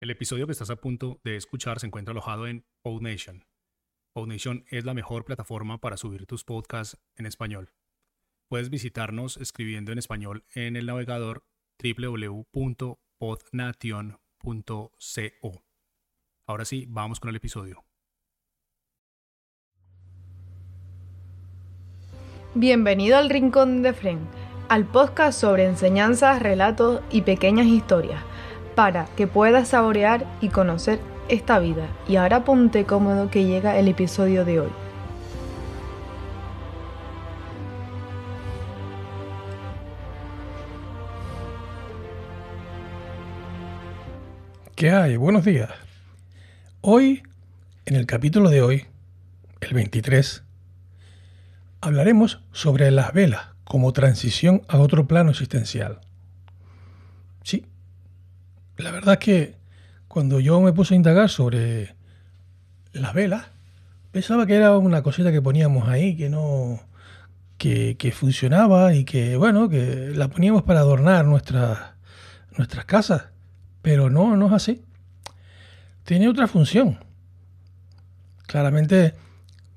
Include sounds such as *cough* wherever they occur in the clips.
El episodio que estás a punto de escuchar se encuentra alojado en PodNation. PodNation es la mejor plataforma para subir tus podcasts en español. Puedes visitarnos escribiendo en español en el navegador www.podnation.co. Ahora sí, vamos con el episodio. Bienvenido al Rincón de Fren, al podcast sobre enseñanzas, relatos y pequeñas historias para que puedas saborear y conocer esta vida. Y ahora ponte cómodo que llega el episodio de hoy. ¿Qué hay? Buenos días. Hoy, en el capítulo de hoy, el 23, hablaremos sobre las velas como transición a otro plano existencial. La verdad es que cuando yo me puse a indagar sobre las velas, pensaba que era una cosita que poníamos ahí, que no. que, funcionaba y que, bueno, que la poníamos para adornar nuestras, nuestras casas. Pero no, no es así. Tiene otra función. Claramente,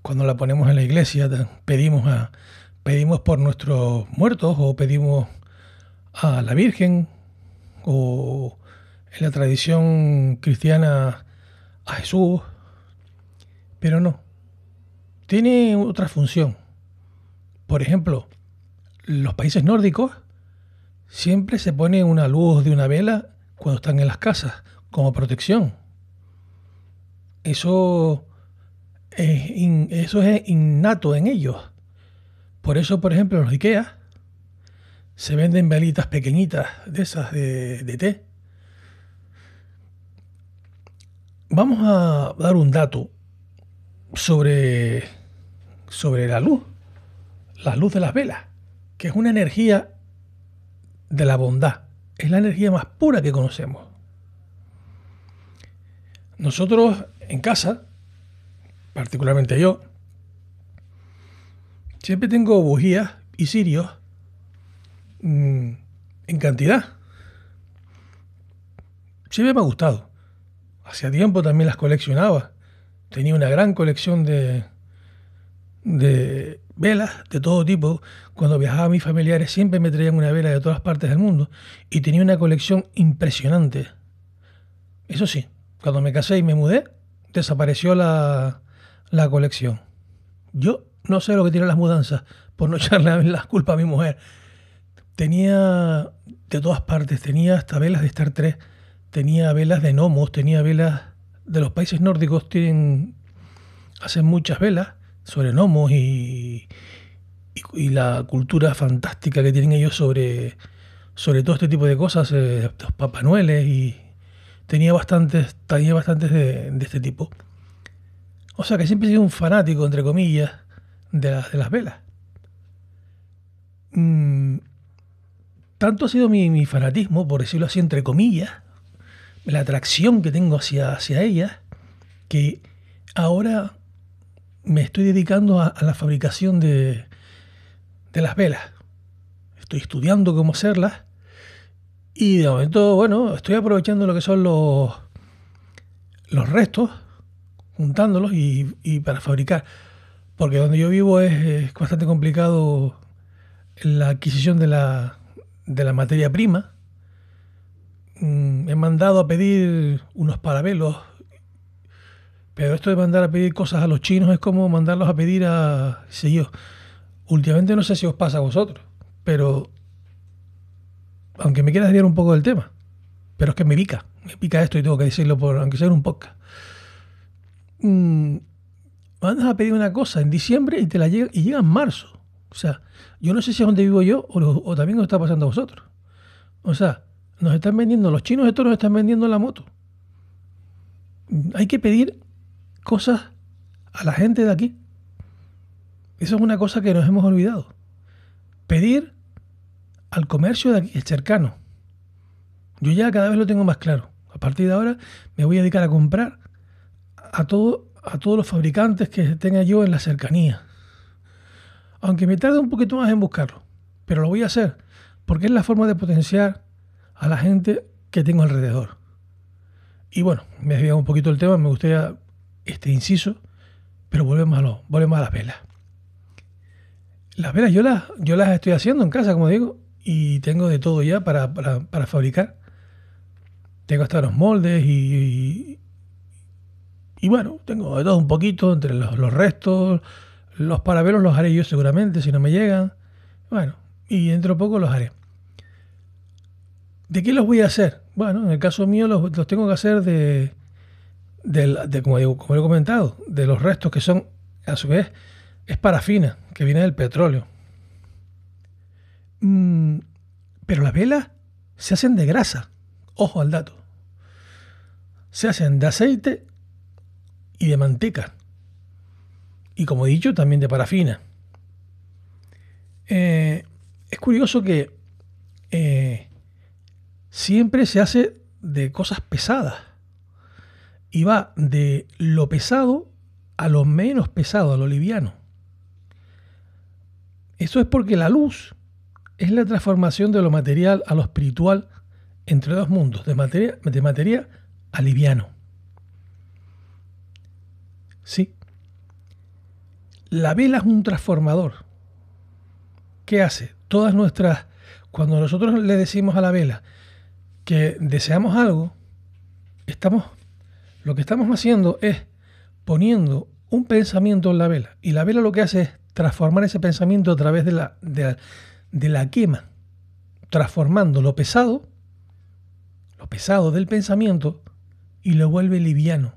cuando la ponemos en la iglesia, pedimos, a, pedimos por nuestros muertos o pedimos a la Virgen o en la tradición cristiana a Jesús, pero no. Tiene otra función. Por ejemplo, los países nórdicos siempre se pone una luz de una vela cuando están en las casas, como protección. Eso es, innato en ellos. Por eso, por ejemplo, en los IKEA se venden velitas pequeñitas de esas de té vamos a dar un dato sobre, sobre la luz, la luz de las velas, que es una energía de la bondad, es la energía más pura que conocemos. Nosotros en casa, particularmente yo, siempre tengo bujías y cirios mm, en cantidad. Siempre me ha gustado. Hacía tiempo también las coleccionaba. Tenía una gran colección de, de velas de todo tipo. Cuando viajaba mis familiares siempre me traían una vela de todas partes del mundo y tenía una colección impresionante. Eso sí, cuando me casé y me mudé, desapareció la, la colección. Yo no sé lo que tienen las mudanzas, por no *laughs* echarle la culpa a mi mujer. Tenía de todas partes, tenía hasta velas de Star Trek tenía velas de gnomos, tenía velas de los países nórdicos, tienen, hacen muchas velas sobre gnomos y, y, la cultura fantástica que tienen ellos sobre, sobre todo este tipo de cosas, eh, los papanueles y tenía bastantes, tenía bastantes de, este tipo. O sea que siempre he sido un fanático, entre comillas, de, de las velas. Mm, tanto ha sido mi, fanatismo, por decirlo así, entre comillas, la atracción que tengo hacia, hacia ella, que ahora me estoy dedicando a, la fabricación de, de las velas. Estoy estudiando cómo hacerlas y de momento, bueno, estoy aprovechando lo que son los, los restos, juntándolos y, y para fabricar. Porque donde yo vivo es, es, bastante complicado la adquisición de la, de la materia prima Mm, he mandado a pedir unos parabelos, pero esto de mandar a pedir cosas a los chinos es como mandarlos a pedir a, sé yo, últimamente no sé si os pasa a vosotros, pero aunque me quiera desviar un poco del tema, pero es que me pica, me pica esto y tengo que decirlo por, aunque sea en un podcast. Mm, mandas a pedir una cosa en diciembre y te la llega, y llega en marzo. O sea, yo no sé si es donde vivo yo o, o también os está pasando a vosotros. O sea, nos están vendiendo, los chinos estos nos están vendiendo la moto. Hay que pedir cosas a la gente de aquí. Eso es una cosa que nos hemos olvidado. Pedir al comercio de aquí, cercano. Yo ya cada vez lo tengo más claro. A partir de ahora me voy a dedicar a comprar a, todo, a todos los fabricantes que tenga yo en la cercanía. Aunque me tarde un poquito más en buscarlo. Pero lo voy a hacer. Porque es la forma de potenciar a la gente que tengo alrededor. Y bueno, me desviado un poquito el tema, me gustaría este inciso, pero volvemos a, lo, volvemos a las velas. Las velas yo las, yo las estoy haciendo en casa, como digo, y tengo de todo ya para, fabricar. Tengo hasta los moldes y, y, bueno, tengo de todo un poquito entre los, los restos. Los parabelos los haré yo seguramente si no me llegan. Bueno, y dentro de poco los haré. ¿De qué los voy a hacer? Bueno, en el caso mío los, tengo que hacer de, como, digo, como he comentado, de los restos que son, a su vez, es parafina, que viene del petróleo. Mm, pero las velas se hacen de grasa. Ojo al dato. Se hacen de aceite y de manteca. Y como he dicho, también de parafina. Eh, es curioso que eh, siempre se hace de cosas pesadas. Y va de lo pesado a lo menos pesado, a lo liviano. Eso es porque la luz es la transformación de lo material a lo espiritual entre dos mundos, de materia, de materia a liviano. Sí. La vela es un transformador. ¿Qué hace? Todas nuestras... Cuando nosotros le decimos a la vela, que deseamos algo, estamos, lo que estamos haciendo es poniendo un pensamiento en la vela. Y la vela lo que hace es transformar ese pensamiento a través de la, de, la quema, transformando lo pesado, lo pesado del pensamiento, y lo vuelve liviano.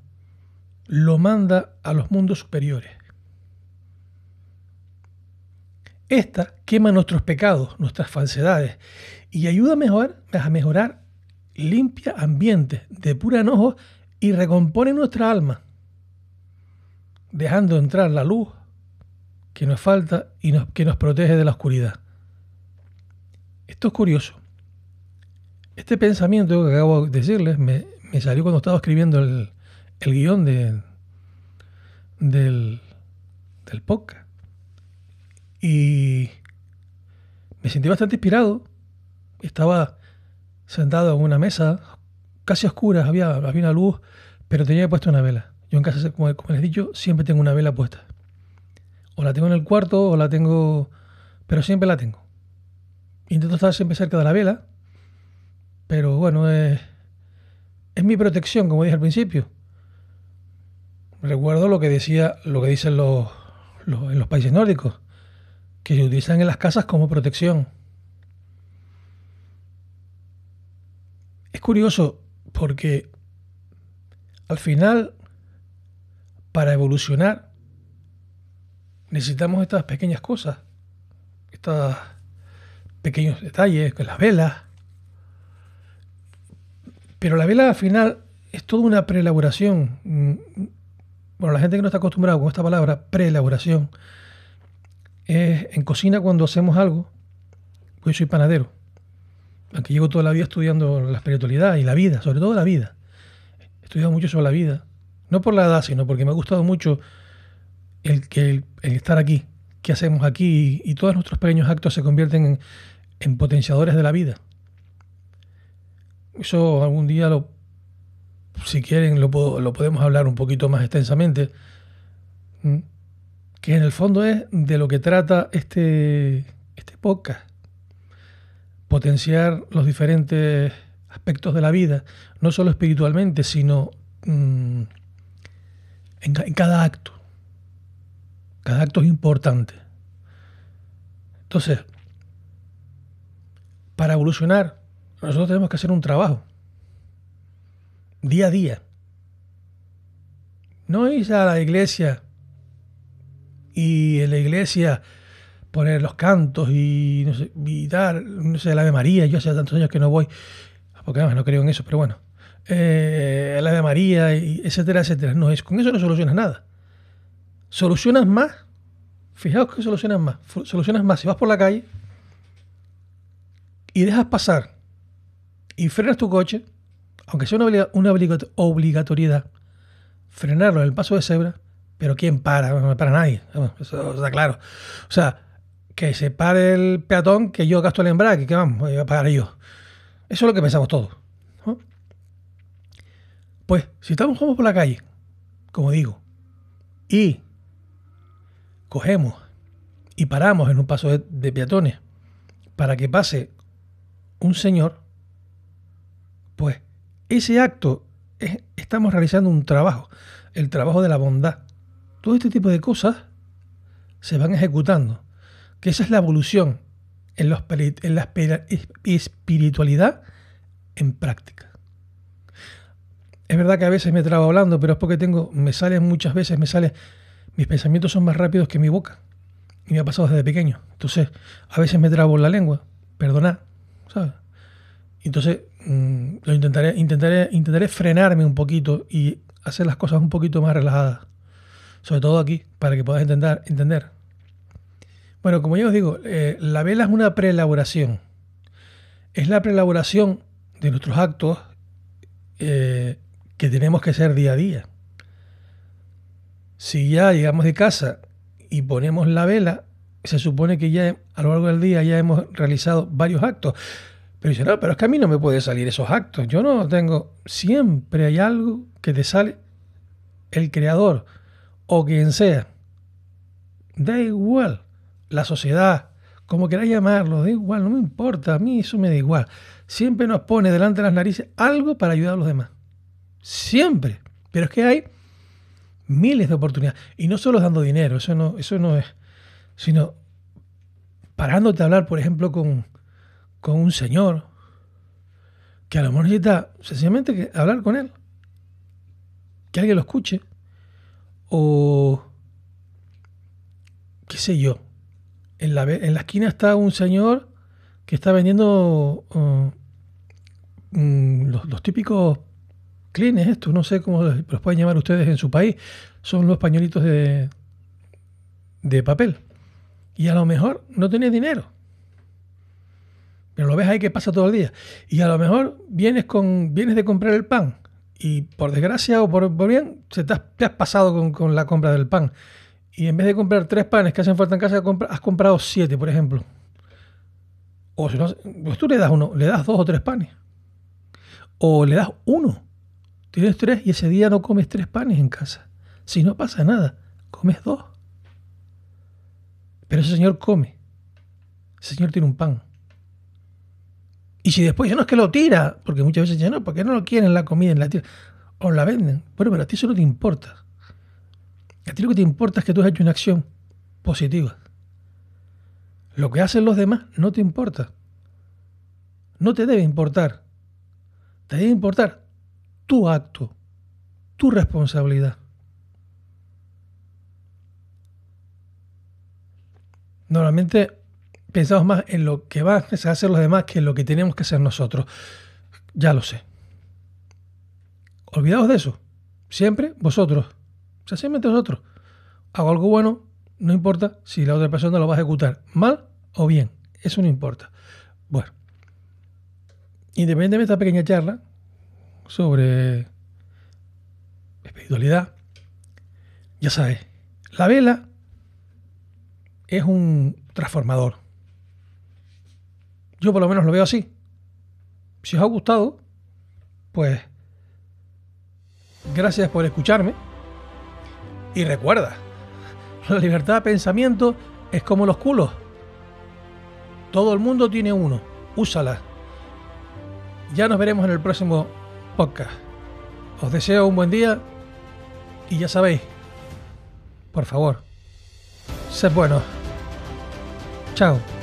Lo manda a los mundos superiores. Esta quema nuestros pecados, nuestras falsedades, y ayuda a mejorar, a mejorar limpia ambientes, depura enojos y recompone nuestra alma, dejando entrar la luz que nos falta y que nos protege de la oscuridad. Esto es curioso. Este pensamiento que acabo de decirles me, salió cuando estaba escribiendo el, guion de, del, del podcast. Y me sentí bastante inspirado. Estaba sentado en una mesa, casi oscura, había, había una luz, pero tenía puesto una vela. Yo en casa, como, les he dicho, siempre tengo una vela puesta. O la tengo en el cuarto o la tengo... Pero siempre la tengo. Intento estar siempre cerca de la vela. Pero bueno, es, es mi protección, como dije al principio. Recuerdo lo que decía, lo que dicen los, en los países nórdicos, que se utilizan en las casas como protección. Es curioso porque al final, para evolucionar, necesitamos estas pequeñas cosas, estos pequeños detalles, las velas. Pero la vela al final es toda una preelaboración. Bueno, la gente que no está acostumbrada con esta palabra, preelaboración, es en cocina cuando hacemos algo, pues soy panadero aunque llevo toda la vida estudiando la espiritualidad y la vida, sobre todo la vida. He estudiado mucho sobre la vida, no por la edad, sino porque me ha gustado mucho el, que, el, estar aquí, qué hacemos aquí y, todos nuestros pequeños actos se convierten en, potenciadores de la vida. Eso algún día, lo, si quieren, lo, lo podemos hablar un poquito más extensamente, que en el fondo es de lo que trata este, este podcast potenciar los diferentes aspectos de la vida, no solo espiritualmente, sino mm, en, cada acto. Cada acto es importante. Entonces, para evolucionar, nosotros tenemos que hacer un trabajo, día a día. No ir a la iglesia y en la iglesia poner los cantos y, no sé, dar, no sé, el Ave María. Yo hace tantos años que no voy, porque además no creo en eso, pero bueno. Eh, el Ave María, y etcétera, etcétera. No, es, con eso no solucionas nada. Solucionas más. Fijaos que solucionas más. Solucionas más si vas por la calle y dejas pasar y frenas tu coche, aunque sea una, una obligatoriedad, frenarlo en el paso de cebra, pero ¿quién para? No para nadie. Eso está claro. O sea, que se pare el peatón, que yo gasto el embrague, que vamos, voy a pagar yo. Eso es lo que pensamos todos. Pues si estamos como por la calle, como digo, y cogemos y paramos en un paso de, peatones para que pase un señor, pues ese acto es, estamos realizando un trabajo, el trabajo de la bondad. Todo este tipo de cosas se van ejecutando, que esa es la evolución en, los, en la espiritualidad en práctica. Es verdad que a veces me trabo hablando, pero es porque tengo, me salen muchas veces, me sale, mis pensamientos son más rápidos que mi boca. Y me ha pasado desde pequeño. Entonces, a veces me trabo la lengua, perdonad, ¿sabes? Entonces, mm, lo intentaré, intentaré, intentaré frenarme un poquito y hacer las cosas un poquito más relajadas. Sobre todo aquí, para que puedas entender. entender. Bueno, como ya os digo, eh, la vela es una preelaboración. Es la preelaboración de nuestros actos eh, que tenemos que hacer día a día. Si ya llegamos de casa y ponemos la vela, se supone que ya a lo largo del día ya hemos realizado varios actos. Pero dice, no, pero es que a mí no me puede salir esos actos. Yo no tengo. Siempre hay algo que te sale el creador o quien sea. Da igual. La sociedad, como queráis llamarlo, da igual, no me importa. A mí eso me da igual. Siempre nos pone delante de las narices algo para ayudar a los demás. Siempre. Pero es que hay miles de oportunidades. Y no solo dando dinero, eso no, eso no es. Sino parándote a hablar, por ejemplo, con, con un señor que a lo mejor necesita sencillamente hablar con él. Que alguien lo escuche. O qué sé yo. En la, en la esquina está un señor que está vendiendo uh, mm, los, típicos clines estos, no sé cómo los pueden llamar ustedes en su país, son los pañuelitos de, de papel. Y a lo mejor no tiene dinero. Pero lo ves ahí que pasa todo el día. Y a lo mejor vienes, con, vienes de comprar el pan y por desgracia o por, bien se te, has, pasado con, con, la compra del pan. Y en vez de comprar tres panes que hacen falta en casa, has comprado siete, por ejemplo. O si no, pues tú le das uno, le das dos o tres panes. O le das uno. Tienes tres y ese día no comes tres panes en casa. Si no pasa nada, comes dos. Pero ese señor come. Ese señor tiene un pan. Y si después ya no es que lo tira, porque muchas veces dicen, no, porque no lo quieren la comida en la tierra, o la venden. Bueno, pero a ti eso no te importa. A ti lo que te importa es que tú has hecho una acción positiva. Lo que hacen los demás no te importa. No te debe importar. Te debe importar tu acto, tu responsabilidad. Normalmente pensamos más en lo que van a hacer los demás que en lo que tenemos que hacer nosotros. Ya lo sé. Olvidaos de eso. Siempre vosotros. O sea, siempre vosotros. Hago algo bueno, no importa si la otra persona lo va a ejecutar mal o bien. Eso no importa. Bueno. Independientemente de esta pequeña charla, sobre espiritualidad, ya sabes, la vela es un transformador. Yo por lo menos lo veo así. Si os ha gustado, pues gracias por escucharme. Y recuerda, la libertad de pensamiento es como los culos. Todo el mundo tiene uno. Úsala. Ya nos veremos en el próximo podcast. Os deseo un buen día y ya sabéis, por favor, sed buenos. Chao.